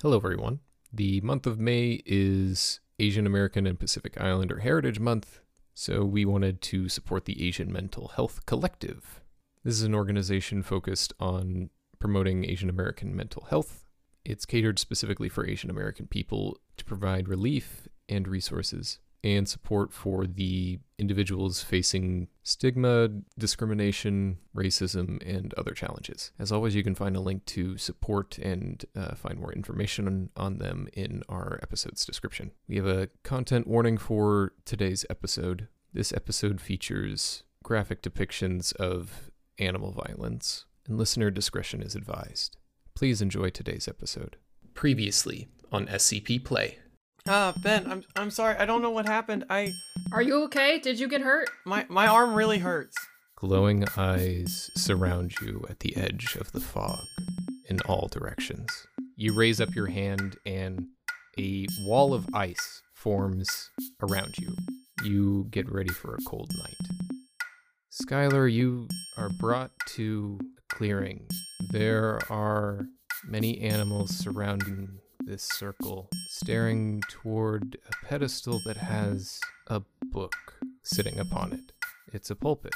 Hello, everyone. The month of May is Asian American and Pacific Islander Heritage Month, so we wanted to support the Asian Mental Health Collective. This is an organization focused on promoting Asian American mental health. It's catered specifically for Asian American people to provide relief and resources and support for the individuals facing stigma, discrimination, racism, and other challenges. As always, you can find a link to support and uh, find more information on, on them in our episode's description. We have a content warning for today's episode. This episode features graphic depictions of animal violence, and listener discretion is advised. Please enjoy today's episode. Previously on SCP Play. Ah, Ben, I'm I'm sorry. I don't know what happened. I Are you okay? Did you get hurt? my my arm really hurts. Glowing eyes surround you at the edge of the fog in all directions. You raise up your hand, and a wall of ice forms around you. You get ready for a cold night. Skylar, you are brought to a clearing. There are many animals surrounding this circle, staring toward a pedestal that has a book sitting upon it. It's a pulpit,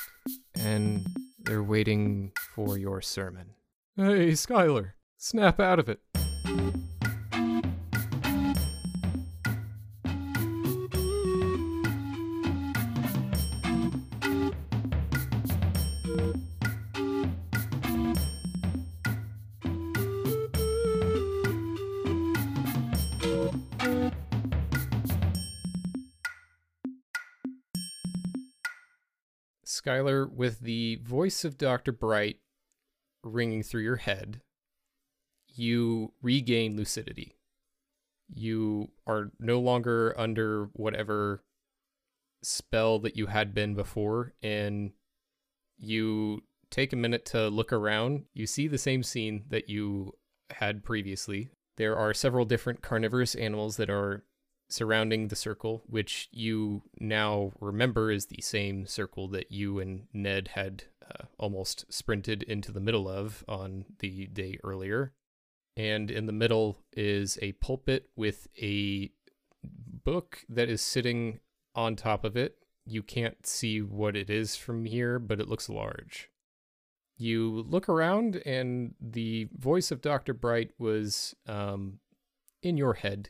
and they're waiting for your sermon. Hey, Skylar, snap out of it. Skylar, with the voice of Dr. Bright ringing through your head, you regain lucidity. You are no longer under whatever spell that you had been before, and you take a minute to look around. You see the same scene that you had previously. There are several different carnivorous animals that are surrounding the circle, which you now remember is the same circle that you and Ned had uh, almost sprinted into the middle of on the day earlier. And in the middle is a pulpit with a book that is sitting on top of it. You can't see what it is from here, but it looks large. You look around, and the voice of Dr. Bright was um, in your head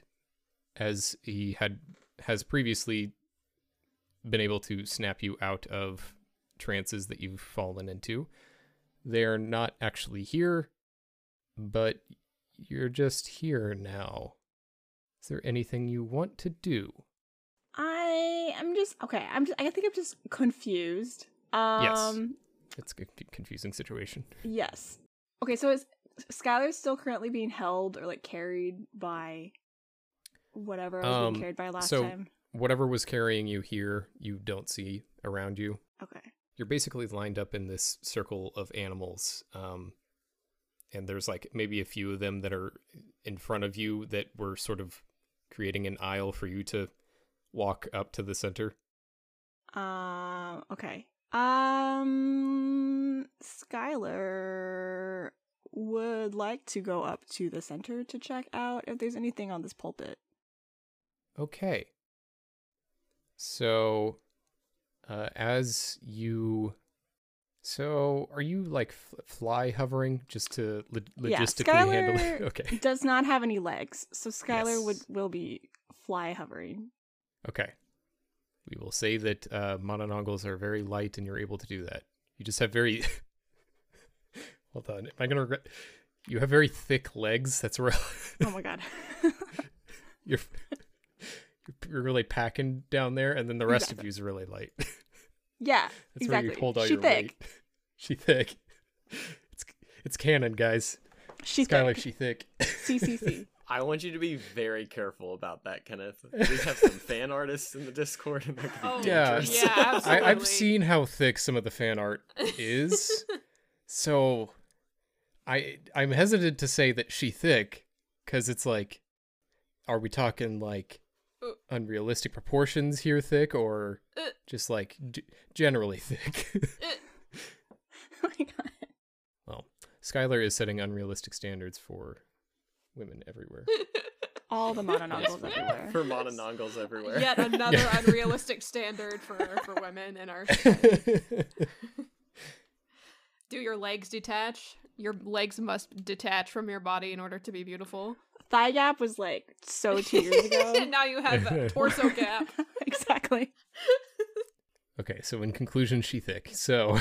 as he had has previously been able to snap you out of trances that you've fallen into. They're not actually here, but you're just here now. Is there anything you want to do? I am just okay. I'm just. I think I'm just confused. Um, yes, It's a confusing situation. yes. Okay, so is Skylar still currently being held or like carried by whatever I was Um, being carried by last time. so- time? Whatever was carrying you here, you don't see around you. Okay. You're basically lined up in this circle of animals. Um, and there's like maybe a few of them that are in front of you that were sort of creating an aisle for you to walk up to the center. Um. Okay. Um. Skylar would like to go up to the center to check out if there's anything on this pulpit. Okay. So, uh, as you, so are you like f- fly hovering just to lo- Yeah, logistically handle it? Okay. Does not have any legs, so Skylar would will be fly hovering. Okay. We will say that uh, manananggals are very light, and you're able to do that. You just have very. Hold on. Am I gonna regret? You have very thick legs. That's where Oh my god. you're. You're really packing down there, and then the rest of Exactly. you is really light. yeah. That's exactly. where you hold all she your thick. weight. She thick. It's it's canon, guys. She Skylar, thick. she thick. CCC. I want you to be very careful about that, Kenneth. We have some fan artists in the Discord, and that could be Oh, Yeah. dangerous. yeah, I, absolutely. I've seen how thick some of the fan art is, so I I'm hesitant to say that she thick because it's like, are we talking like. Unrealistic proportions here thick or Uh. just like g- generally thick? oh my god. well, Skylar is setting unrealistic standards for women everywhere. All the manananggals Yes. everywhere. For manananggals everywhere. Yet another unrealistic standard for for women in our. Do your legs detach? Your legs must detach from your body in order to be beautiful. Thigh gap was like so two years ago. and now you have a torso gap. exactly. okay, so in conclusion, she thick. So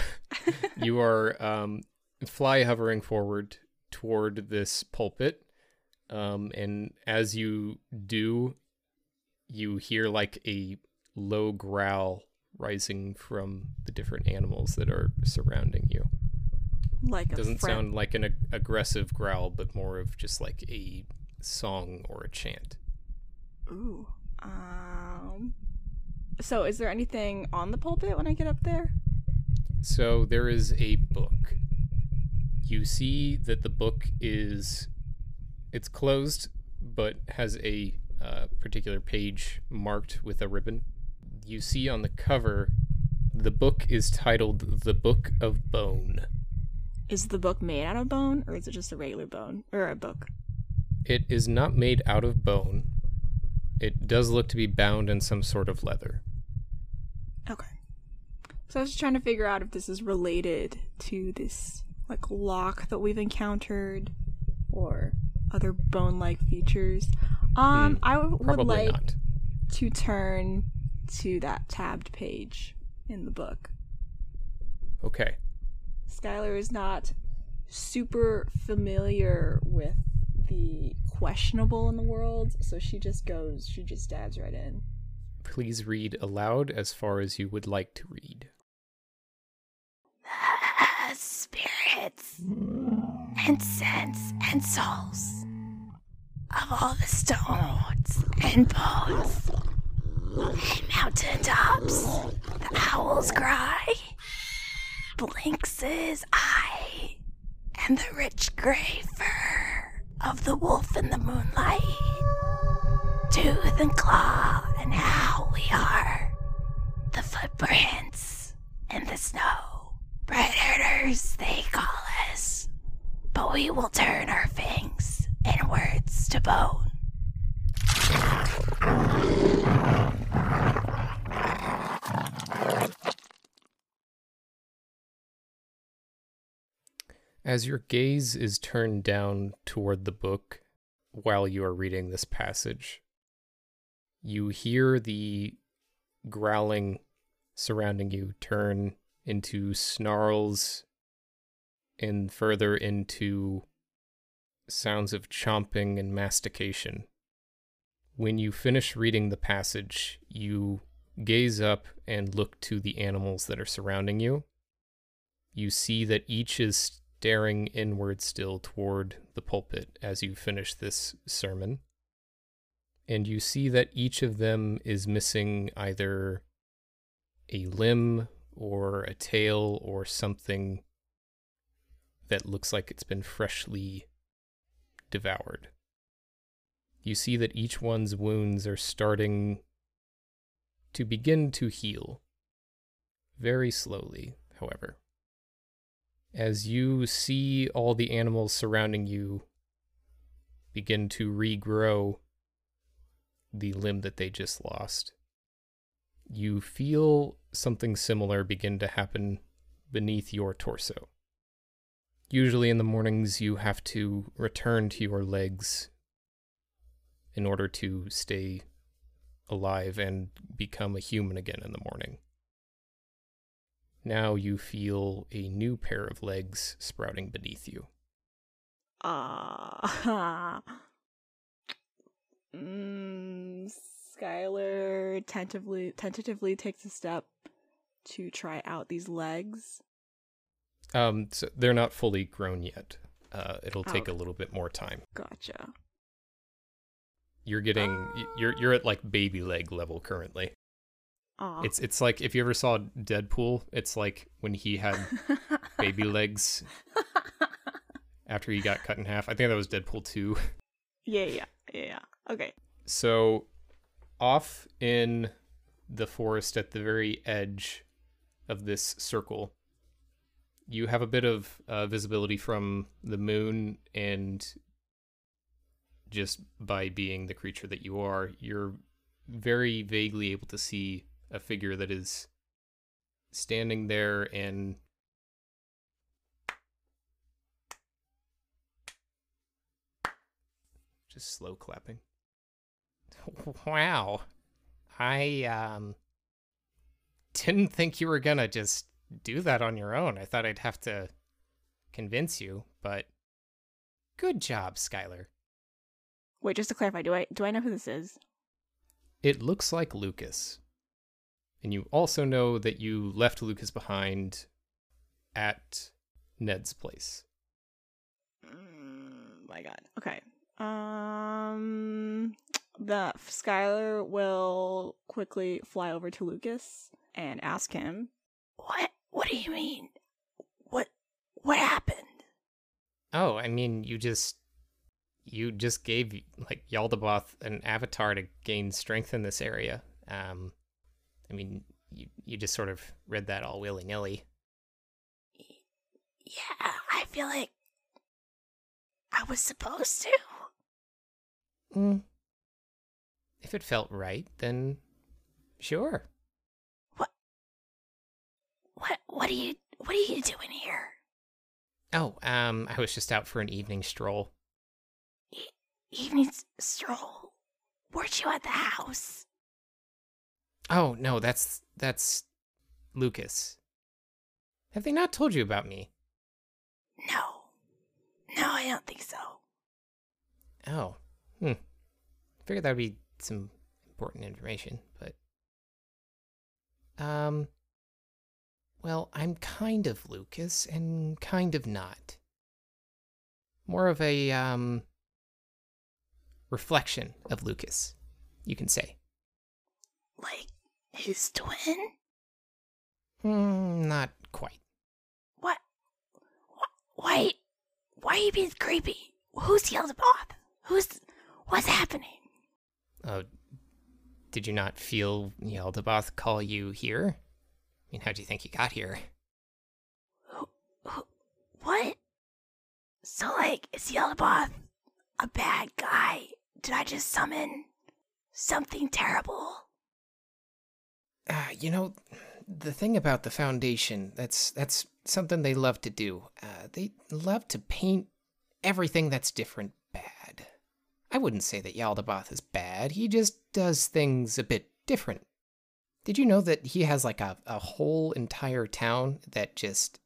you are um, fly hovering forward toward this pulpit, um, and as you do, you hear like a low growl rising from the different animals that are surrounding you. Like a doesn't friend. sound like an ag- aggressive growl, but more of just like a song or a chant. Ooh. Um. So, is there anything on the pulpit when I get up there? So there is a book. You see that the book is it's closed, but has a uh, particular page marked with a ribbon. You see on the cover, the book is titled "The Book of Bone." Is the book made out of bone, or is it just a regular bone or a book? It is not made out of bone. It does look to be bound in some sort of leather. Okay. So I was just trying to figure out if this is related to this like lock that we've encountered, or other bone-like features. Um, Hmm, I w- would like not. to turn to that tabbed page in the book. Okay. Skylar is not super familiar with the questionable in the world, so she just goes, she just dabs right in. Please read aloud as far as you would like to read. spirits and scents and souls of all the stones and bones and mountain tops. The owl's cry, Blinks's eye, and the rich gray fur of the wolf in the moonlight. Tooth and claw, and how we are. The footprints in the snow. Predators, they call us. But we will turn our fangs inwards to bone. As your gaze is turned down toward the book while you are reading this passage, you hear the growling surrounding you turn into snarls and further into sounds of chomping and mastication. When you finish reading the passage, you gaze up and look to the animals that are surrounding you. You see that each is staring inward still toward the pulpit as you finish this sermon. And you see that each of them is missing either a limb or a tail or something that looks like it's been freshly devoured. You see that each one's wounds are starting to begin to heal. Very slowly, however. As you see all the animals surrounding you begin to regrow the limb that they just lost, you feel something similar begin to happen beneath your torso. Usually in the mornings, you have to return to your legs in order to stay alive and become a human again in the morning. Now you feel a new pair of legs sprouting beneath you. Ah. mm, Skylar tentatively tentatively takes a step to try out these legs. Um, so they're not fully grown yet. Uh, it'll Oh, take a little bit more time. Gotcha. You're getting y- you're you're at like baby leg level currently. Aw. It's it's like if you ever saw Deadpool, it's like when he had baby legs after he got cut in half. I think that was Deadpool 2. yeah, yeah, yeah, yeah. Okay. So, off in the forest at the very edge of this circle, you have a bit of uh, visibility from the moon, and just by being the creature that you are, you're very vaguely able to see a figure that is standing there and just slow clapping. Wow. I um didn't think you were going to just do that on your own. I thought I'd have to convince you, but good job, Skylar. Wait, just to clarify, do I do I know who this is? It looks like Lucas. And you also know that you left Lucas behind at Ned's place. Mm, my god. Okay. Um the Skylar will quickly fly over to Lucas and ask him, What? What do you mean? What? What happened? Oh, I mean, you just you just gave like Yaldabaoth an avatar to gain strength in this area. Um, I mean, you you just sort of read that all willy nilly. Yeah, I feel like I was supposed to. Mm. If it felt right, then sure. What? What What are you? What are you doing here? Oh, um, I was just out for an evening stroll. Evening s- stroll. Weren't you at the house? Oh no, that's that's Lucas. Have they not told you about me? No. No, I don't think so. Oh, hmm. Figured that would be some important information, but um, well, I'm kind of Lucas and kind of not. More of a um reflection of Lucas, you can say. Like his twin? Hmm, not quite. What? Wh- Why? Why are you being creepy? Who's Yaldabaoth? Who's? What's happening? Oh, did you not feel Yaldabaoth call you here? I mean, how do you think you got here? Who, who, what? So, like, is Yaldabaoth a bad guy? Did I just summon something terrible? Uh, you know, the thing about the Foundation, that's that's something they love to do. Uh, they love to paint everything that's different bad. I wouldn't say that Yaldabaoth is bad. He just does things a bit different. Did you know that he has like a, a whole entire town that just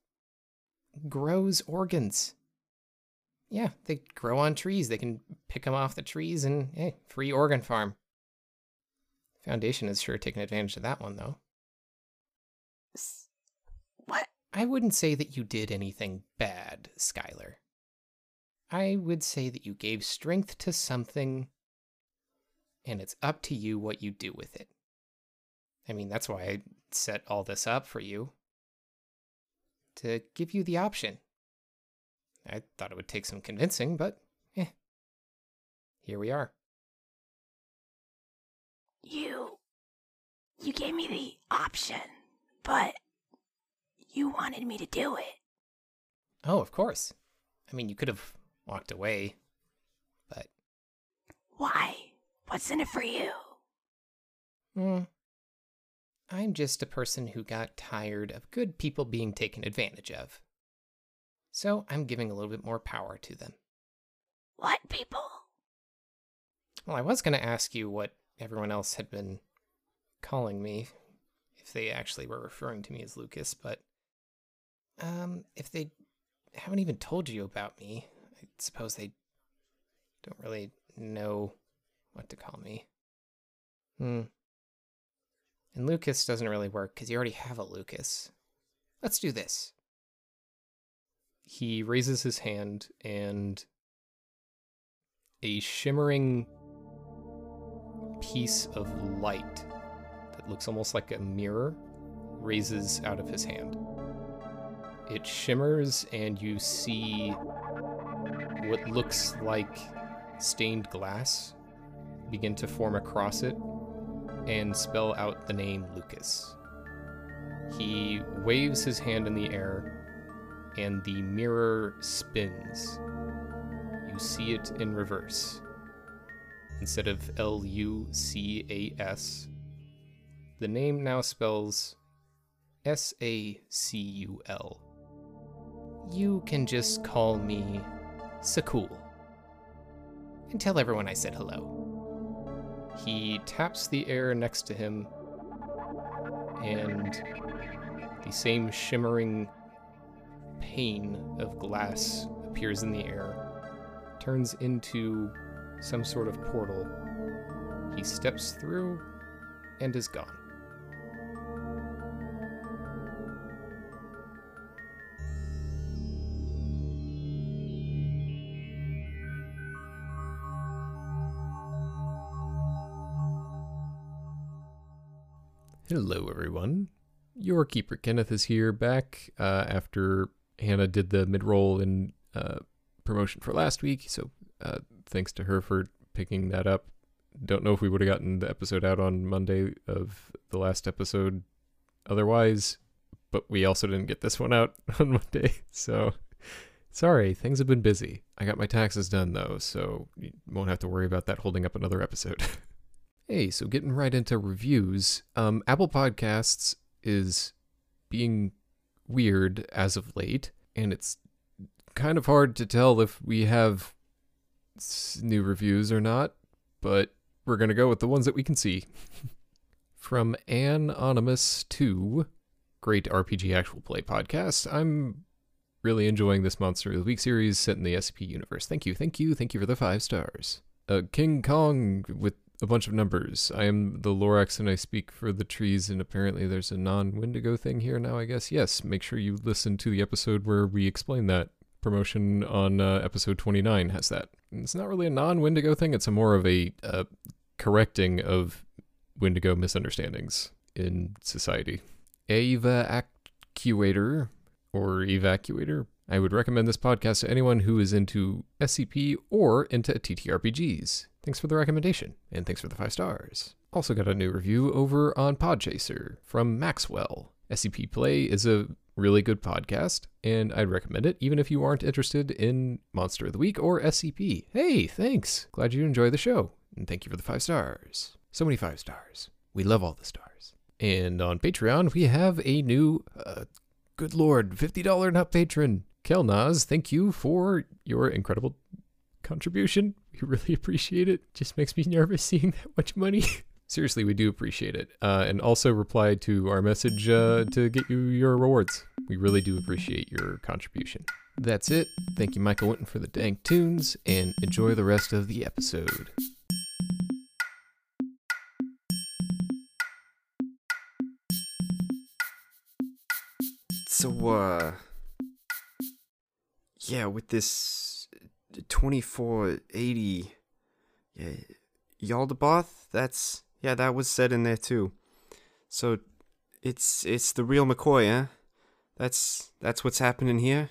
grows organs? Yeah, they grow on trees. They can pick them off the trees and, hey, free organ farm. Foundation is sure taking advantage of that one, though. What? I wouldn't say that you did anything bad, Skylar. I would say that you gave strength to something, and it's up to you what you do with it. I mean, that's why I set all this up for you. To give you the option. I thought it would take some convincing, but eh. Here we are. You. You gave me the option, but you wanted me to do it. Oh, of course. I mean, you could have walked away, but Why? What's in it for you? Hmm. I'm just a person who got tired of good people being taken advantage of. So I'm giving a little bit more power to them. What people? Well, I was going to ask you what everyone else had been calling me, if they actually were referring to me as Lucas, but um, if they haven't even told you about me, I suppose they don't really know what to call me. Hmm. And Lucas doesn't really work because you already have a Lucas. Let's do this. He raises his hand and a shimmering piece of light that looks almost like a mirror raises out of his hand. It shimmers, and you see what looks like stained glass begin to form across it and spell out the name Lucas. He waves his hand in the air, and the mirror spins. You see it in reverse instead of L U C A S. The name now spells S A C U L. You can just call me Sakul. And tell everyone I said hello. He taps the air next to him, and the same shimmering pane of glass appears in the air, turns into some sort of portal. He steps through and is gone. Hello, everyone. Your keeper Kenneth is here, back uh, after Hannah did the mid roll in uh, promotion for last week. So, uh, thanks to her for picking that up. Don't know if we would have gotten the episode out on Monday of the last episode otherwise, but we also didn't get this one out on Monday. So, sorry, things have been busy. I got my taxes done though, so you won't have to worry about that holding up another episode. Hey, so getting right into reviews, um, Apple Podcasts is being weird as of late, and it's kind of hard to tell if we have new reviews or not, but we're going to go with the ones that we can see. From Anonymous to Great RPG Actual Play Podcast, I'm really enjoying this Monster of the Week series set in the SCP universe. Thank you, thank you, thank you for the five stars. Uh, King Kong with a bunch of numbers. I am the Lorax and I speak for the trees, and apparently there's a non Wendigo thing here now, I guess. Yes, make sure you listen to the episode where we explain that. Promotion on uh, episode 29 has that. It's not really a non Wendigo thing, it's a more of a uh, correcting of Wendigo misunderstandings in society. Eva Actuator, or Evacuator, I would recommend this podcast to anyone who is into SCP or into TTRPGs. Thanks for the recommendation, and thanks for the five stars. Also got a new review over on Podchaser from Maxwell. SCP Play is a really good podcast, and I'd recommend it even if you aren't interested in Monster of the Week or SCP. Hey, thanks. Glad you enjoy the show, and thank you for the five stars. So many five stars. We love all the stars. And on Patreon, we have a new, uh, good lord, $50 and up patron. Kelnaz, thank you for your incredible contribution. We really appreciate it. Just makes me nervous seeing that much money. Seriously, we do appreciate it. Uh, and also reply to our message uh, to get you your rewards. We really do appreciate your contribution. That's it. Thank you, Michael Winton, for the dank tunes, and enjoy the rest of the episode. So, uh, yeah, with this 2480, yeah, Yaldabaoth, that's, yeah, that was said in there too. So, it's, it's the real McCoy, huh? That's, that's what's happening here?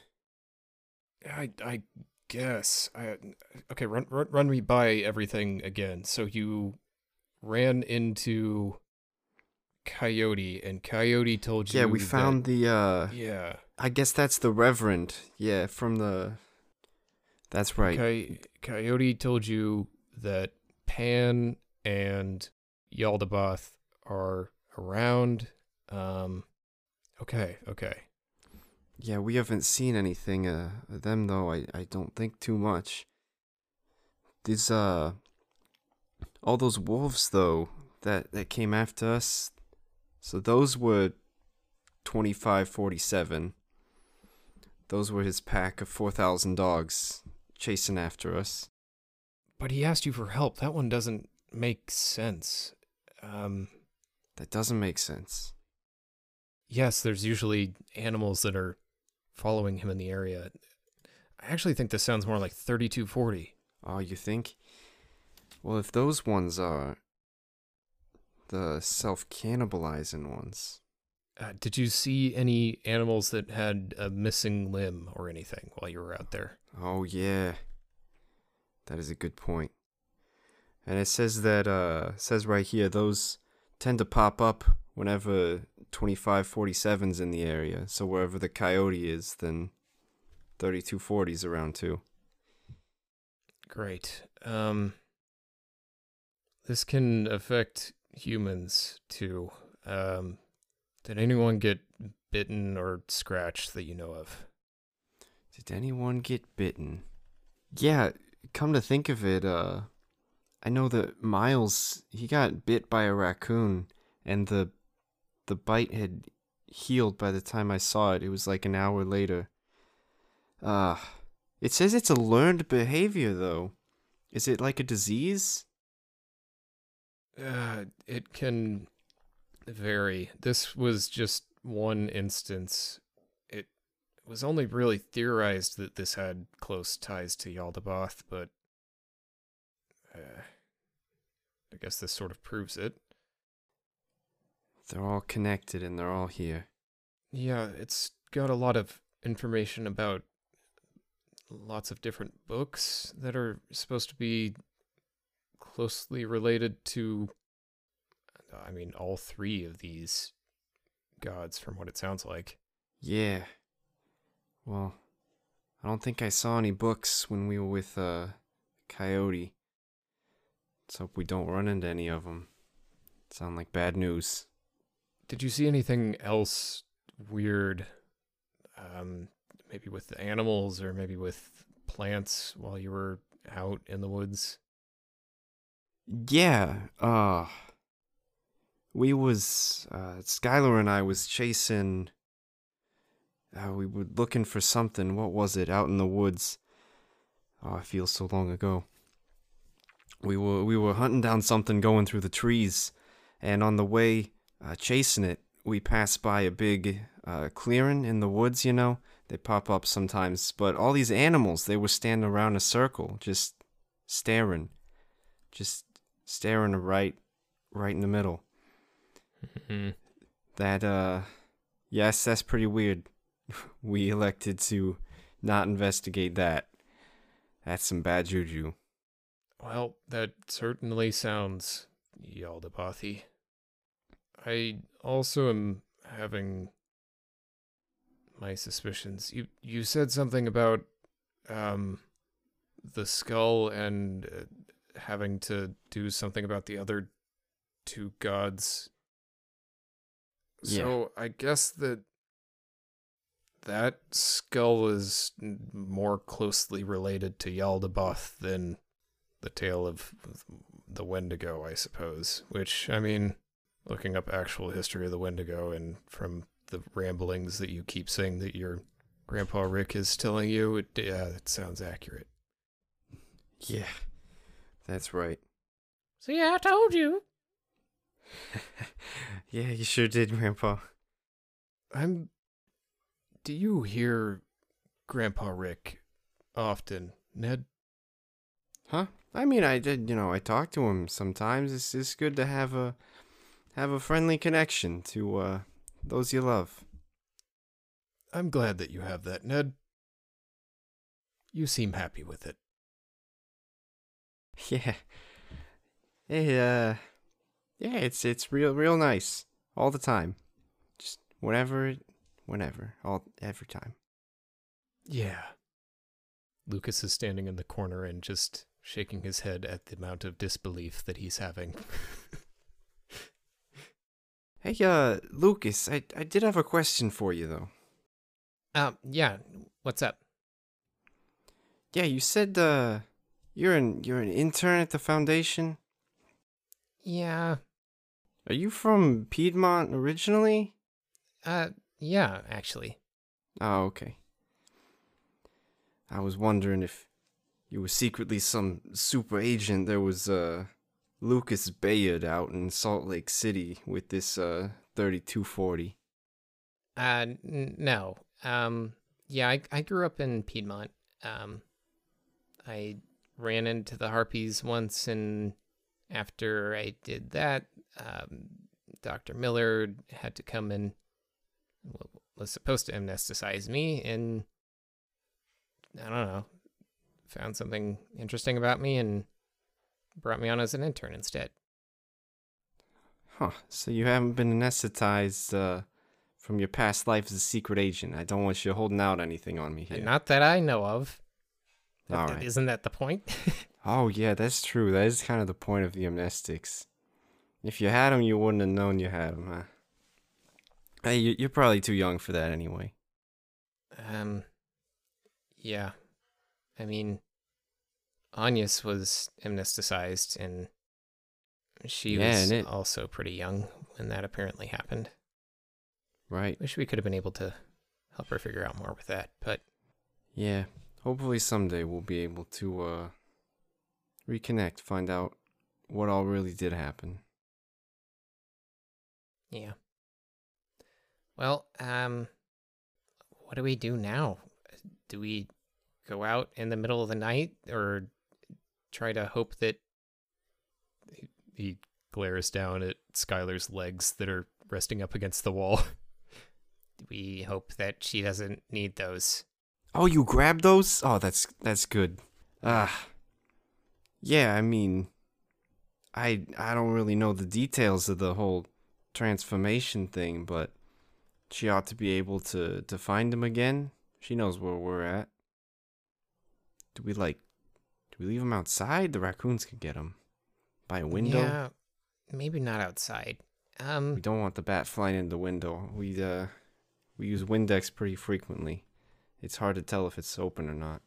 I, I guess. I, okay, run, run, run me by everything again. So you ran into Coyote, and Coyote told you. Yeah, we that- found the, uh, Yeah. I guess that's the Reverend. Yeah, from the, that's right. Coy- Coyote told you that Pan and Yaldabaoth are around. Um. Okay. Okay. Yeah, we haven't seen anything uh of them though. I I don't think too much. These uh all those wolves though that that came after us. So those were 2547. Those were his pack of 4000 dogs chasing after us. But he asked you for help. That one doesn't make sense. Um. That doesn't make sense. Yes, there's usually animals that are following him in the area. I actually think this sounds more like 3240. Oh, you think? Well, if those ones are the self-cannibalizing ones. Uh, did you see any animals that had a missing limb or anything while you were out there? Oh yeah. That is a good point. And it says that uh says right here those tend to pop up whenever 2547's in the area. So wherever the coyote is, then 3240's around too. Great. Um, this can affect humans too. Um, did anyone get bitten or scratched that you know of? Did anyone get bitten? Yeah, come to think of it, uh I know that Miles he got bit by a raccoon and the the bite had healed by the time I saw it. It was like an hour later. Uh it says it's a learned behavior though. Is it like a disease? Uh, it can vary. This was just one instance. It was only really theorized that this had close ties to Yaldabaoth, but uh, I guess this sort of proves it. They're all connected and they're all here. Yeah, it's got a lot of information about lots of different books that are supposed to be closely related to I mean all three of these gods from what it sounds like. Yeah. Well, I don't think I saw any books when we were with uh Coyote. Let's hope we don't run into any of them. Sound like bad news. Did you see anything else weird um maybe with the animals or maybe with plants while you were out in the woods? Yeah, uh we was uh Skylar and I was chasing uh, we were looking for something. What was it out in the woods? Oh, it feels so long ago. We were we were hunting down something going through the trees, and on the way uh, chasing it, we passed by a big uh, clearing in the woods. You know, they pop up sometimes, but all these animals they were standing around a circle, just staring, just staring right, right in the middle. Mm-hmm. That uh, yes, that's pretty weird. we elected to not investigate that. That's some bad juju. Well, that certainly sounds Yaldabaothi. I also am having my suspicions. You you said something about um the skull and uh, having to do something about the other two gods. Yeah. So I guess that that skull is more closely related to Yaldabaoth than the tale of the Wendigo, I suppose. Which, I mean, looking up actual history of the Wendigo and from the ramblings that you keep saying that your grandpa Rick is telling you, it, yeah, it sounds accurate. Yeah, that's right. See, I told you. yeah, you sure did, Grandpa. I'm. Do you hear Grandpa Rick often, Ned? Huh? I mean, I did. You know, I talk to him sometimes. It's it's good to have a have a friendly connection to uh those you love. I'm glad that you have that, Ned. You seem happy with it. Yeah. Hey, uh, yeah, it's it's real real nice all the time. Just whenever, whenever, all every time. Yeah. Lucas is standing in the corner and just shaking his head at the amount of disbelief that he's having. Hey, uh, Lucas, I I did have a question for you though. um, yeah. What's up? Yeah, you said uh, you're an you're an intern at the foundation. Yeah. Are you from Piedmont originally? Uh, yeah, actually. Oh, okay. I was wondering if you were secretly some super agent. There was uh Lucas Bayard out in Salt Lake City with this uh 3240. Uh, n- no. Um, yeah, I, I grew up in Piedmont. Um, I ran into the Harpies once, and after I did that, um, Dr. Miller had to come and was supposed to anesthetize me, and I don't know, found something interesting about me and brought me on as an intern instead. Huh. So you haven't been anesthetized uh from your past life as a secret agent. I don't want you holding out anything on me here. Not that I know of. All That- right. Isn't that the point? Oh yeah, that's true. That is kind of the point of the amnestics. If you had them, you wouldn't have known you had them, huh? Hey, you- you're probably too young for that anyway. Um, yeah. I mean, Agnes was amnesticized, and she Yeah, was it- also pretty young when that apparently happened. Right. Wish we could have been able to help her figure out more with that, but Yeah. Hopefully someday we'll be able to uh reconnect, find out what all really did happen. yeah. Well, um, what do we do now? Do we go out in the middle of the night, or try to hope that he, he glares down at Skylar's legs that are resting up against the wall? we hope that she doesn't need those. Oh, you grab those? Oh, that's that's good. Ah. yeah, I mean I I don't really know the details of the whole transformation thing, but she ought to be able to to find him again. She knows where we're at. Do we like do we leave them outside? The raccoons could get them by a window. Yeah, maybe not outside. Um, We don't want the bat flying in the window. We uh we use Windex pretty frequently. It's hard to tell if it's open or not.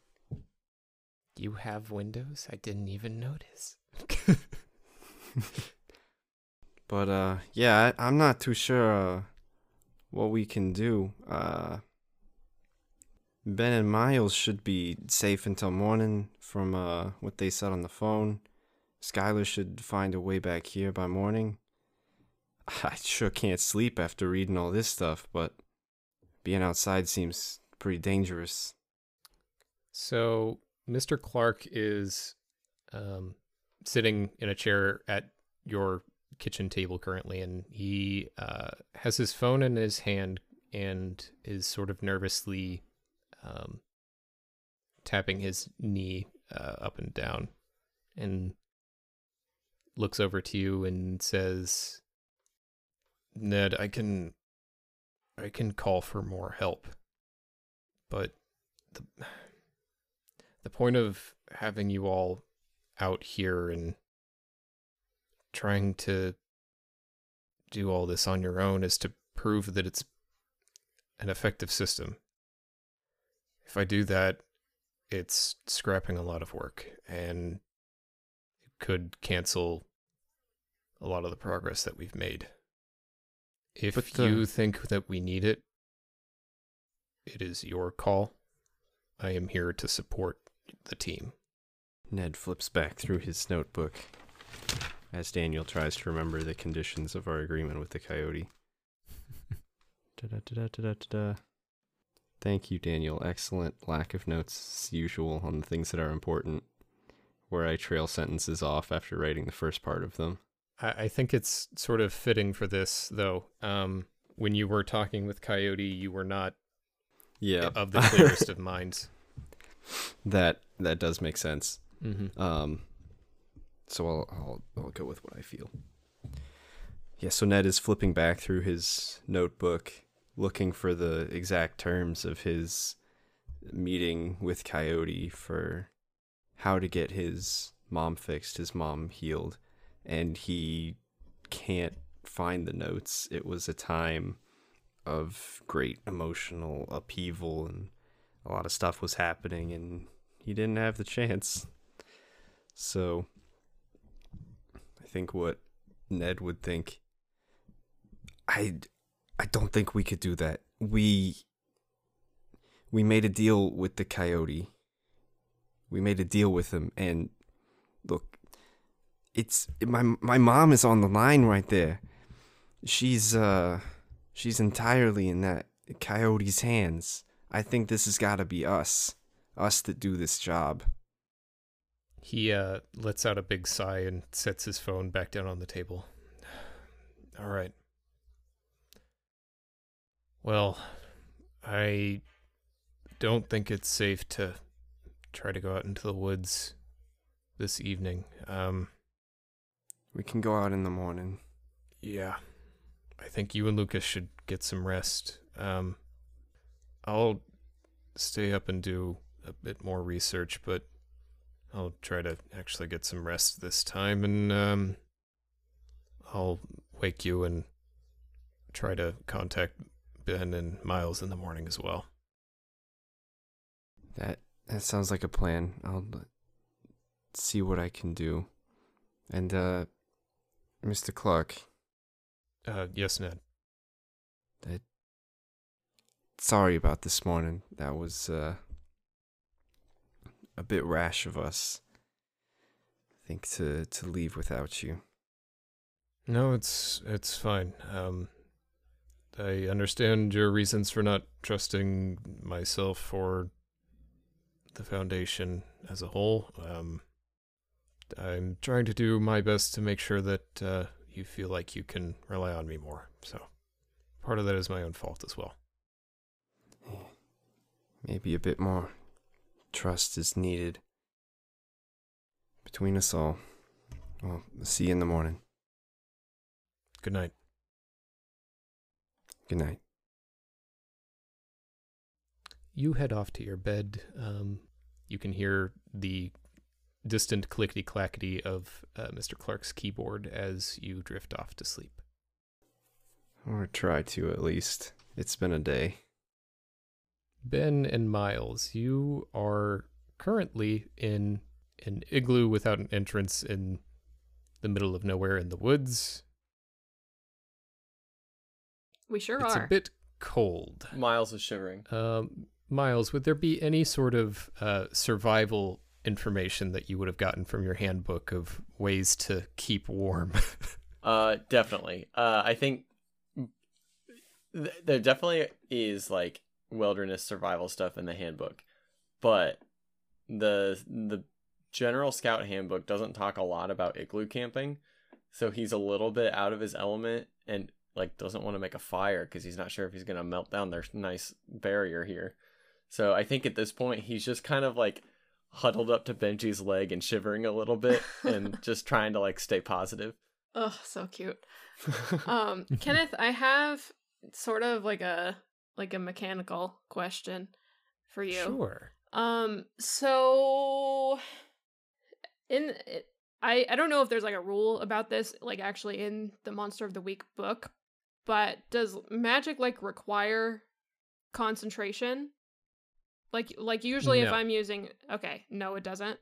you have windows? I didn't even notice. But uh yeah, I, I'm not too sure uh, what we can do. Uh Ben and Miles should be safe until morning from uh what they said on the phone. Skylar should find a way back here by morning. I sure can't sleep after reading all this stuff, but being outside seems pretty dangerous. So, Mr. Clark is um, sitting in a chair at your kitchen table currently, and he uh, has his phone in his hand and is sort of nervously um, tapping his knee uh, up and down and looks over to you and says, Ned, I can. I can call for more help. But the the point of having you all out here and trying to do all this on your own is to prove that it's an effective system. If I do that, it's scrapping a lot of work and it could cancel a lot of the progress that we've made. If But, uh, you think that we need it, it is your call. I am here to support the team. Ned flips back through his notebook as Daniel tries to remember the conditions of our agreement with the coyote. Da-da-da-da-da-da-da. Thank you, Daniel. Excellent lack of notes, as usual, on the things that are important, where I trail sentences off after writing the first part of them. I, I think it's sort of fitting for this, though. Um, when you were talking with Coyote, you were not Yeah. of the clearest of minds. that that does make sense. Mm-hmm. Um, so I'll, I'll I'll go with what I feel. Yeah. So Ned is flipping back through his notebook, looking for the exact terms of his meeting with Coyote for how to get his mom fixed, his mom healed, and he can't find the notes. It was a time of great emotional upheaval and a lot of stuff was happening and he didn't have the chance. So I think what Ned would think I I don't think we could do that. We we made a deal with the coyote. We made a deal with him and look it's my my mom is on the line right there. She's uh she's entirely in that coyote's hands. I think this has got to be us. Us that do this job. He uh, lets out a big sigh and sets his phone back down on the table. All right. Well, I don't think it's safe to try to go out into the woods this evening. Um, We can go out in the morning. yeah. I think you and Lucas should get some rest. Um, I'll stay up and do a bit more research, but I'll try to actually get some rest this time, and um, I'll wake you and try to contact Ben and Miles in the morning as well. That that sounds like a plan. I'll see what I can do. And uh Mr. Clark, Uh, yes, Ned. that sorry about this morning. That was uh a bit rash of us. I think to to leave without you. No, it's it's fine. Um, I understand your reasons for not trusting myself or the foundation as a whole. Um, I'm trying to do my best to make sure that uh, you feel like you can rely on me more. So, part of that is my own fault as well. Maybe a bit more trust is needed between us all. Well, see you in the morning. Good night. Good night. You head off to your bed. Um, you can hear the distant clickety clackety of uh, Mr. Clark's keyboard as you drift off to sleep. Or try to at least. It's been a day. Ben and Miles, you are currently in an igloo without an entrance in the middle of nowhere in the woods. We sure it's are. It's a bit cold. Miles is shivering. Um, Miles, would there be any sort of uh, survival information that you would have gotten from your handbook of ways to keep warm? Uh, definitely. Uh, I think th- there definitely is like wilderness survival stuff in the handbook, but the the general scout handbook doesn't talk a lot about igloo camping, so he's a little bit out of his element and like doesn't want to make a fire because he's not sure if he's gonna melt down their nice barrier here. So I think at this point he's just kind of like huddled up to Benji's leg and shivering a little bit and just trying to like stay positive. Oh, so cute. Um, Kenneth, I have sort of like a like a mechanical question for you. Sure. Um, so in I I don't know if there's like a rule about this, like actually in the Monster of the Week book, but does magic like require concentration? Like like usually if I'm using okay, no, it doesn't.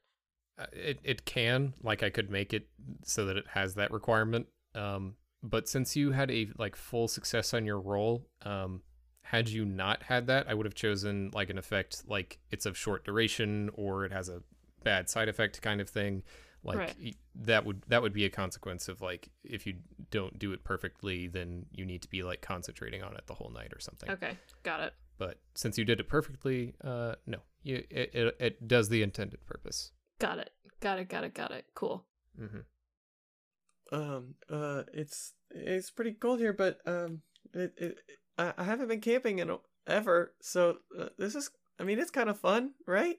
Uh, it it can like I could make it so that it has that requirement. Um, but since you had a like full success on your roll, um, had you not had that, I would have chosen like an effect like it's of short duration or it has a bad side effect kind of thing. Like Right. that would that would be a consequence of like if you don't do it perfectly, then you need to be like concentrating on it the whole night or something. Okay, got it. But since you did it perfectly, uh, no, you, it, it it does the intended purpose. Got it. Got it. Got it. Got it. Cool. Mm-hmm. Um. Uh. It's it's pretty cold here, but um. It. it I, I haven't been camping in a, ever, so uh, this is. I mean, it's kind of fun, right?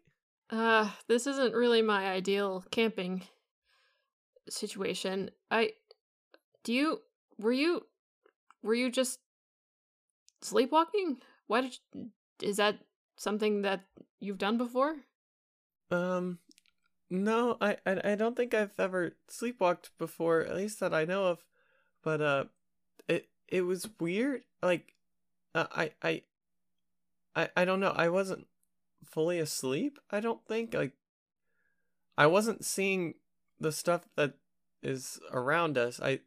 Uh, this isn't really my ideal camping situation. I do you were you were you just sleepwalking? Why did you, is that something that you've done before? Um. No, I, I I don't think I've ever sleepwalked before, at least that I know of. But uh, it it was weird. Like, uh, I I. I I don't know. I wasn't fully asleep. I don't think like. I wasn't seeing the stuff that is around us. I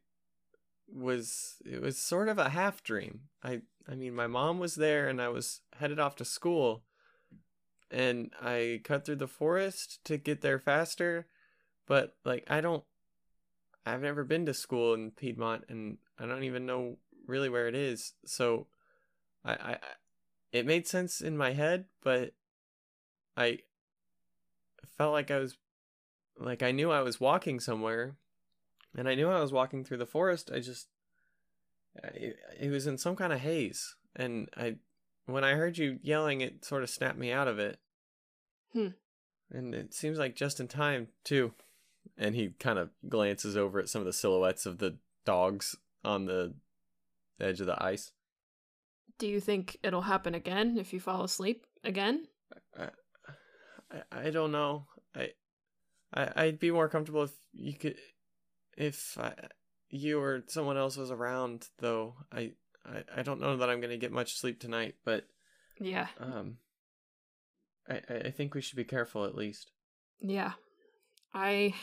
was it was sort of a half dream. I I mean my mom was there and I was headed off to school and I cut through the forest to get there faster, but like I don't I've never been to school in Piedmont and I don't even know really where it is. So I I it made sense in my head, but I felt like I was like I knew I was walking somewhere and I knew I was walking through the forest. I just it, it was in some kind of haze and I when I heard you yelling it sort of snapped me out of it. Hmm. And it seems like just in time too. And he kind of glances over at some of the silhouettes of the dogs on the edge of the ice. Do you think it'll happen again if you fall asleep again? I, I, I don't know. I I I'd be more comfortable if you could if I, you or someone else was around though. I I, I don't know that I'm gonna get much sleep tonight, but Yeah. um I I think we should be careful at least. Yeah. I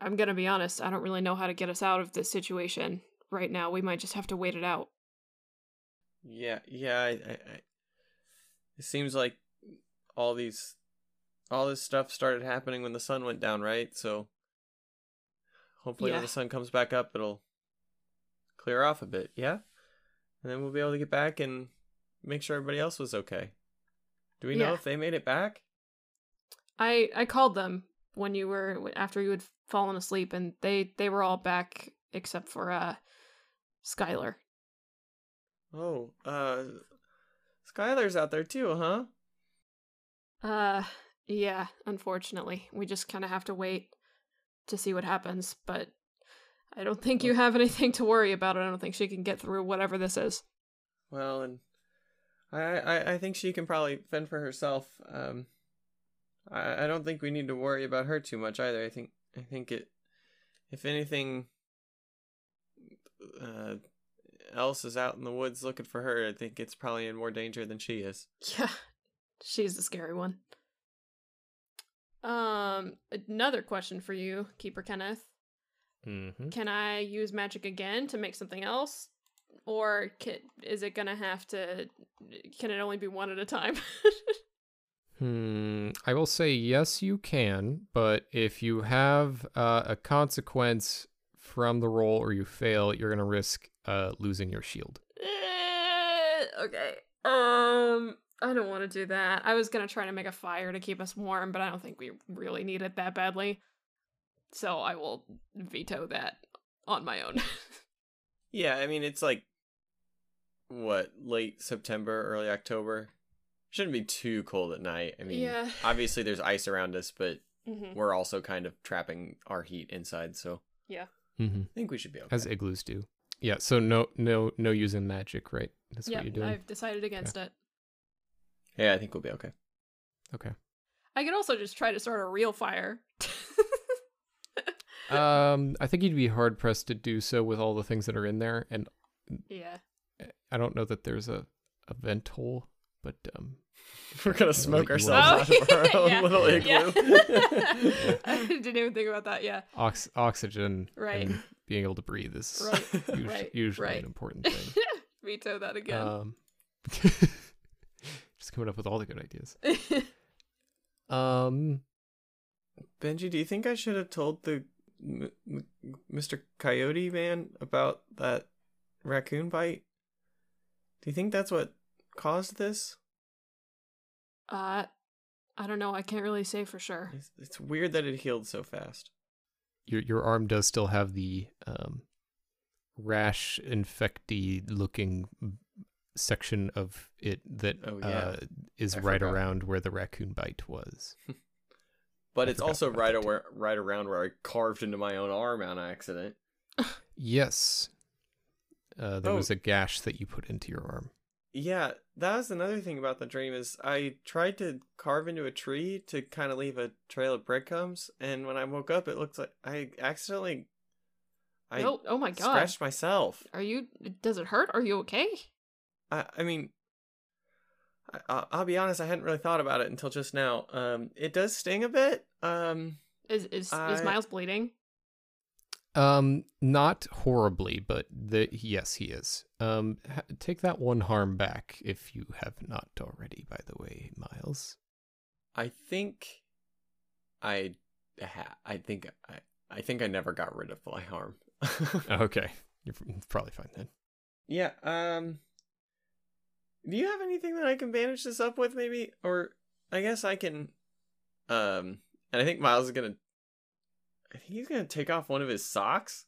I'm going to be honest, I don't really know how to get us out of this situation right now. We might just have to wait it out. Yeah, yeah. I, I, I it seems like all these all this stuff started happening when the sun went down, right? So hopefully when the sun comes back up, it'll clear off a bit. Yeah, and then we'll be able to get back and make sure everybody else was okay. Do we know if they made it back? I I called them when you were after you had fallen asleep and they they were all back except for uh Skylar. Oh, uh, Skylar's out there too, huh? Uh yeah, unfortunately. We just kind of have to wait to see what happens, but I don't think you have anything to worry about. I don't think she can get through whatever this is. Well, and I, I, I think she can probably fend for herself. Um, I, I don't think we need to worry about her too much either. I think, I think it, if anything, uh, else is out in the woods looking for her. I think it's probably in more danger than she is. Yeah. She's the scary one. Um another question for you, Keeper Kenneth. Mm-hmm. Can I use magic again to make something else? Or can, is it gonna have to? Can it only be one at a time? Hmm. I will say yes, you can, but if you have uh, a consequence from the roll or you fail, you're gonna risk uh, losing your shield. Eh, okay. Um, I don't want to do that. I was gonna try to make a fire to keep us warm, but I don't think we really need it that badly. So I will veto that on my own. Yeah, I mean it's like what late September, early October. Shouldn't be too cold at night. I mean, Yeah. obviously there's ice around us, but mm-hmm. we're also kind of trapping our heat inside, so Mm-hmm. I think we should be okay. As igloos do. Yeah. So no, no, no using magic, right? That's Yeah, what you're doing. I've decided against it. Yeah, I think we'll be okay. Okay. I could also just try to start a real fire. Um, I think you'd be hard pressed to do so with all the things that are in there, and yeah. I don't know that there's a a vent hole, but um, We're gonna smoke you ourselves out of our own yeah. little igloo. Yeah. I didn't even think about that. Yeah. ox- oxygen Right. and being able to breathe is Right. usually, right, usually right. an important thing. Veto that again. Um, just coming up with all the good ideas. Um, Benji, do you think I should have told the M- M- Mr. Coyote man about that raccoon bite? Do you think that's what caused this? uh, I don't know. I can't really say for sure. It's, it's weird that it healed so fast. your your arm does still have the um rash infecty looking section of it that Oh, yeah. uh, is I right forgot. around where the raccoon bite was. But I it's also right that, aware, right around where I carved into my own arm on accident. Yes. Uh, there Oh. was a gash that you put into your arm. Yeah, that was another thing about the dream is I tried to carve into a tree to kind of leave a trail of breadcrumbs, and when I woke up, it looked like I accidentally I oh, oh my god. scratched myself. Are you? Does it hurt? Are you okay? I, I mean, I, I'll, I'll be honest. I hadn't really thought about it until just now. Um, it does sting a bit. Um, Is is is Miles bleeding? Um, not horribly, but the yes, he is. Um, ha- take that one harm back if you have not already. By the way, Miles. I think I ha- I think I I think I never got rid of my harm. Okay, you're probably fine then. Yeah, um Do you have anything that I can bandage this up with maybe or I guess I can um and I think Miles is going to I think he's going to take off one of his socks.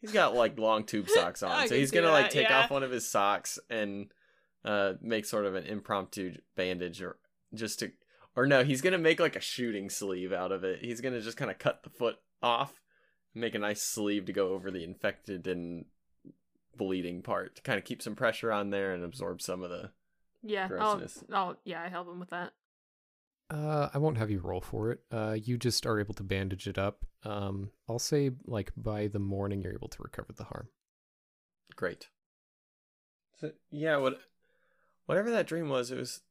He's got like long tube socks on. So he's going to like take yeah. off one of his socks and uh make sort of an impromptu bandage or just to or no, he's going to make like a shooting sleeve out of it. He's going to just kind of cut the foot off make a nice sleeve to go over the infected and bleeding part to kind of keep some pressure on there and absorb some of the Yeah. Grossness. I'll, I'll yeah, I help him with that. Uh, I won't have you roll for it. Uh, you just are able to bandage it up. Um, I'll say like by the morning you're able to recover the harm. Great. So yeah, what whatever that dream was, it was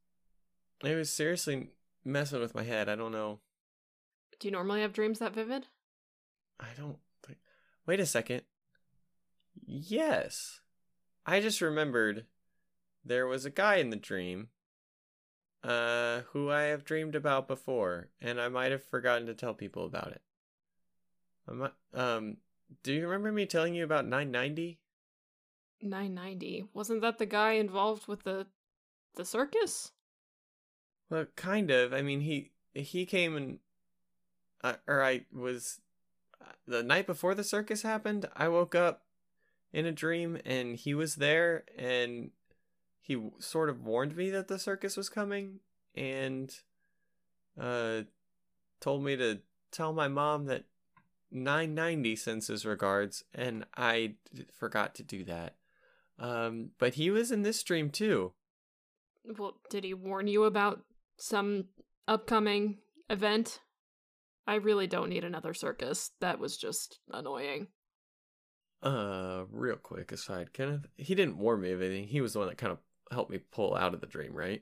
it was seriously messing with my head. I don't know. Do you normally have dreams that vivid? I don't think. Wait a second. Yes. I just remembered there was a guy in the dream uh who I have dreamed about before and I might have forgotten to tell people about it. I um do you remember me telling you about 990? 990. Wasn't that the guy involved with the the circus? Well, kind of. I mean, he he came and uh, or I was uh, the night before the circus happened. I woke up in a dream and he was there and he w- sort of warned me that the circus was coming and uh told me to tell my mom that 990 sends his regards and I d- forgot to do that. Um but he was in this dream too. Well, did he warn you about some upcoming event? I really don't need another circus. That was just annoying. Uh, real quick aside, Kenneth, he didn't warn me of anything. He was the one that kind of helped me pull out of the dream, right?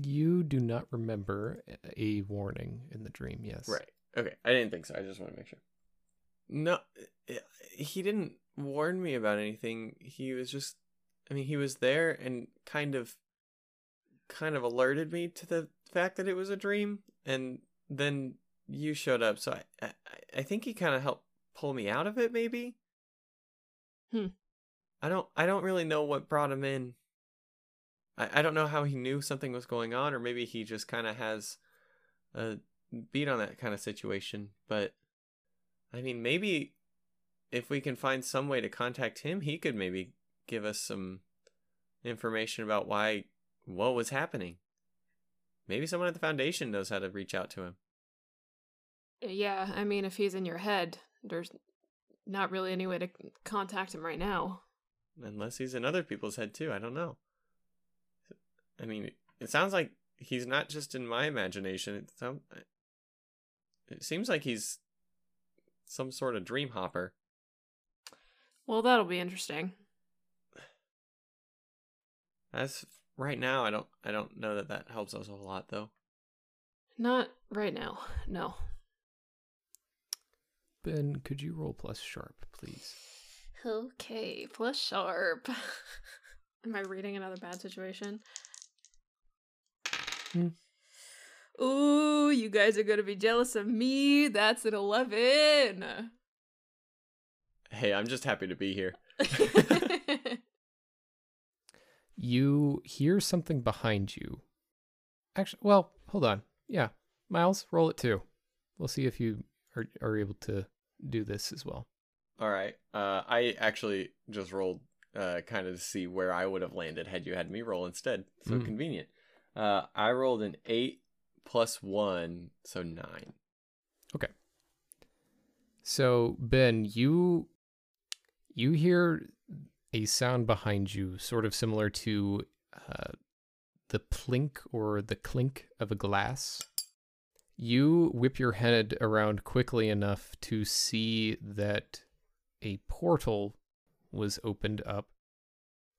You do not remember a warning in the dream. Yes. Right. Okay. I didn't think so. I just want to make sure. No, eh, he didn't warn me about anything. He was just, I mean, he was there and kind of, kind of alerted me to the fact that it was a dream, and then you showed up. So I, I, I think he kind of helped pull me out of it. Maybe. Hmm. I don't. I don't really know what brought him in. I, I don't know how he knew something was going on, or maybe he just kind of has a beat on that kind of situation. But I mean, maybe if we can find some way to contact him, he could maybe give us some information about why what was happening. Maybe someone at the foundation knows how to reach out to him. Yeah, I mean, if he's in your head, there's not really any way to contact him right now. Unless he's in other people's head too. I don't know. I mean, it sounds like he's not just in my imagination. It sounds. It seems like he's some sort of dream hopper. Well, that'll be interesting. As right now, I don't. I don't know that that helps us a whole lot, though. Not right now. No. Ben, could you roll plus sharp, please? Okay, plus sharp. Am I reading another bad situation? Hmm. Ooh, you guys are gonna be jealous of me. That's an 11. Hey, I'm just happy to be here. You hear something behind you. Actually, well, hold on. Yeah, Miles, roll it too. We'll see if you are, are able to do this as well. All right. Uh, I actually just rolled uh, kind of to see where I would have landed had you had me roll instead. So Mm. convenient. Uh, I rolled an eight plus one, so nine. Okay. So Ben, you you hear a sound behind you, sort of similar to uh, the plink or the clink of a glass. You whip your head around quickly enough to see that a portal was opened up,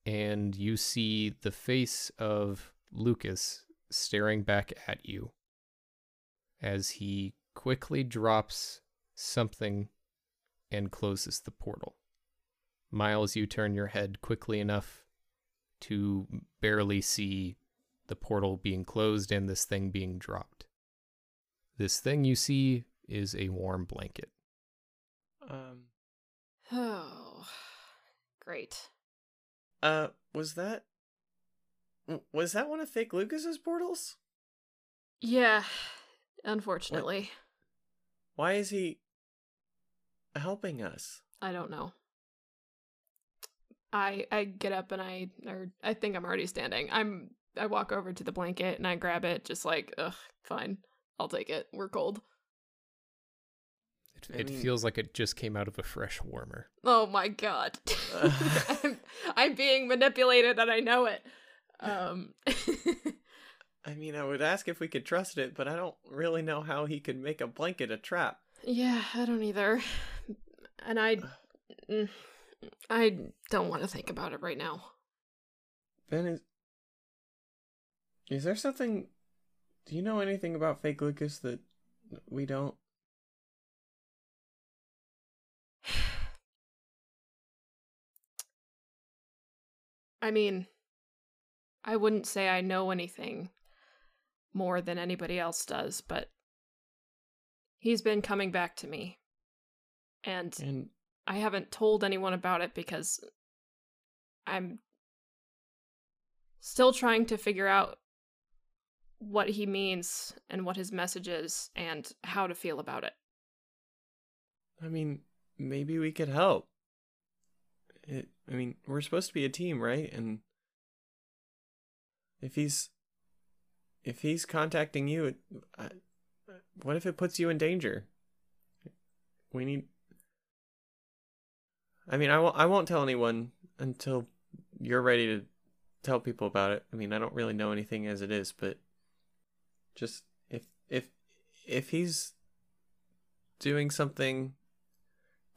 and you see the face of Lucas staring back at you as he quickly drops something and closes the portal. Miles, you turn your head quickly enough to barely see the portal being closed and this thing being dropped. This thing you see is a warm blanket. Um, oh, great. uh, was that w- was that one of fake Lucas's portals? Yeah, unfortunately. Why is he helping us? I don't know. I I get up and I or I think I'm already standing. I'm I walk over to the blanket and I grab it, just like, ugh, fine. I'll take it. We're cold. It, I it mean- feels like it just came out of a fresh warmer. Oh my god. I'm, I'm being manipulated and I know it. Um I mean, I would ask if we could trust it, but I don't really know how he could make a blanket a trap. Yeah, I don't either. And I. mm, I don't want to think about it right now. Ben, is is there something? Do you know anything about fake Lucas that we don't? I mean, I wouldn't say I know anything more than anybody else does, but he's been coming back to me. And And I haven't told anyone about it because I'm still trying to figure out what he means and what his message is and how to feel about it. I mean, maybe we could help. It, I mean, we're supposed to be a team, right? And if he's if he's contacting you, I, what if it puts you in danger? We need. I mean, I won't. I won't tell anyone until you're ready to tell people about it. I mean, I don't really know anything as it is, but just if if if he's doing something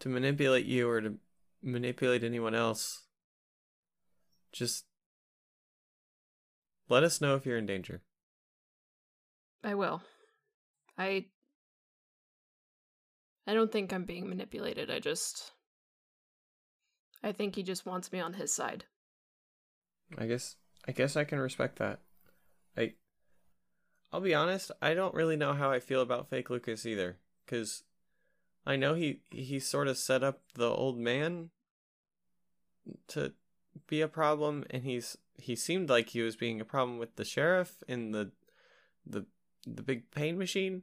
to manipulate you or to manipulate anyone else, just let us know if you're in danger. I will. I I don't think I'm being manipulated. I just I think he just wants me on his side. I guess I guess I can respect that. I I'll be honest, I don't really know how I feel about fake Lucas either cuz I know he he sort of set up the old man to be a problem and he's he seemed like he was being a problem with the sheriff in the the the big pain machine.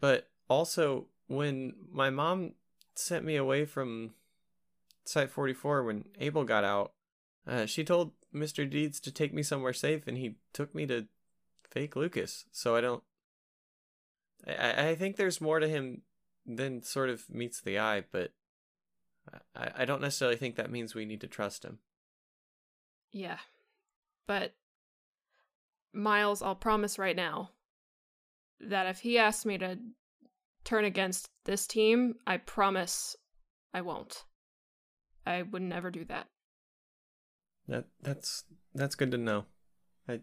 But also when my mom sent me away from site 44 when abel got out uh, she told mr deeds to take me somewhere safe and he took me to fake lucas. So i don't i i think there's more to him than sort of meets the eye but i i don't necessarily think that means we need to trust him Yeah. But Miles, I'll promise right now that if he asks me to turn against this team, I promise I won't. I would never do that. that that's that's good to know i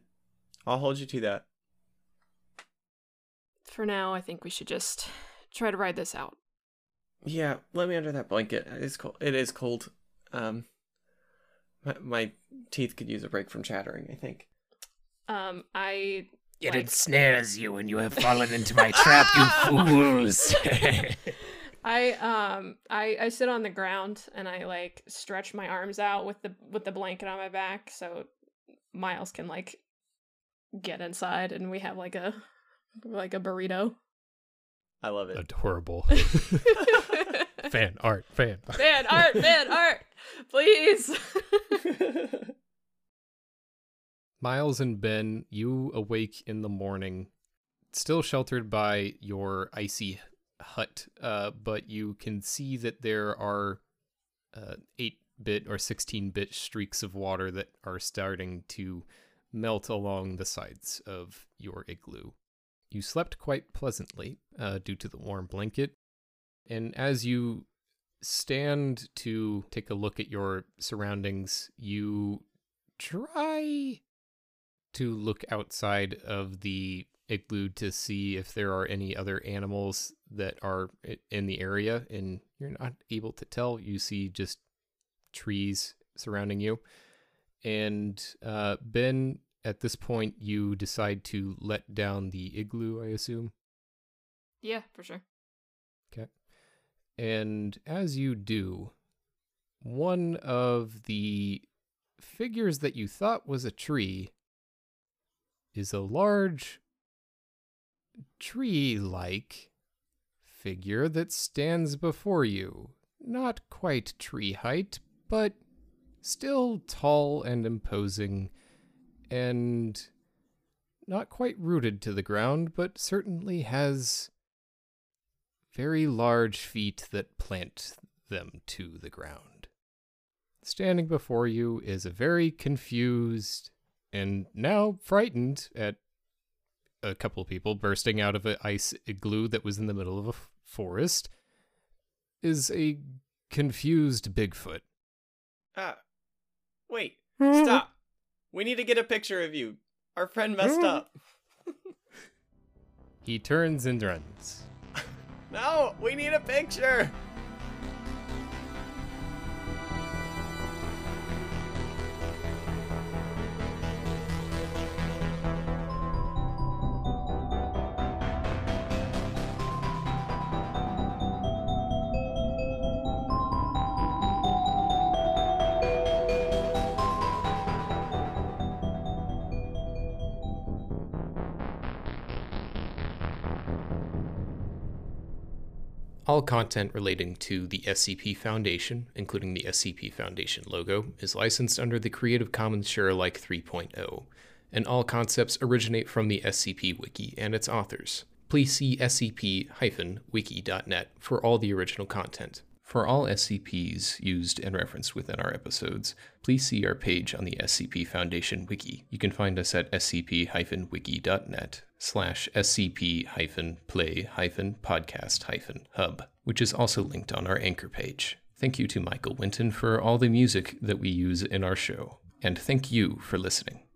i'll hold you to that For now, I think we should just try to ride this out. Yeah, let me under that blanket. It's cold. It is cold. Um, my, my teeth could use a break from chattering. I think. Um, I It like, ensnares you and you have fallen into my trap, you fools. I um I I sit on the ground and I like stretch my arms out with the with the blanket on my back so Miles can like get inside and we have like a like a burrito. I love it. Adorable. fan art, fan art. fan art, fan art, please. Miles and Ben, you awake in the morning, still sheltered by your icy hut, uh, but you can see that there are uh, 8 bit or 16 bit streaks of water that are starting to melt along the sides of your igloo. You slept quite pleasantly uh, due to the warm blanket, and as you stand to take a look at your surroundings, you try to look outside of the igloo to see if there are any other animals that are in the area and you're not able to tell. You see just trees surrounding you. And uh, ben at this point you decide to let down the igloo i assume? Yeah, for sure. And as you do, one of the figures that you thought was a tree is a large tree like figure that stands before you. Not quite tree height, but still tall and imposing, and not quite rooted to the ground, but certainly has very large feet that plant them to the ground. Standing before you is a very confused and now frightened at a couple of people bursting out of an ice igloo that was in the middle of a f- forest is a confused Bigfoot. Ah, wait, stop. We need to get a picture of you. Our friend messed up. He turns and runs. No, we need a picture. All content relating to the SCP Foundation, including the SCP Foundation logo, is licensed under the Creative Commons Sharealike 3.0, and all concepts originate from the SCP Wiki and its authors. Please see scp-wiki.net for all the original content. For all SCPs used and referenced within our episodes, please see our page on the SCP Foundation Wiki. You can find us at scp-wiki.net slash scp-play-podcast-hub, which is also linked on our anchor page. Thank you to Michael Winton for all the music that we use in our show, and thank you for listening.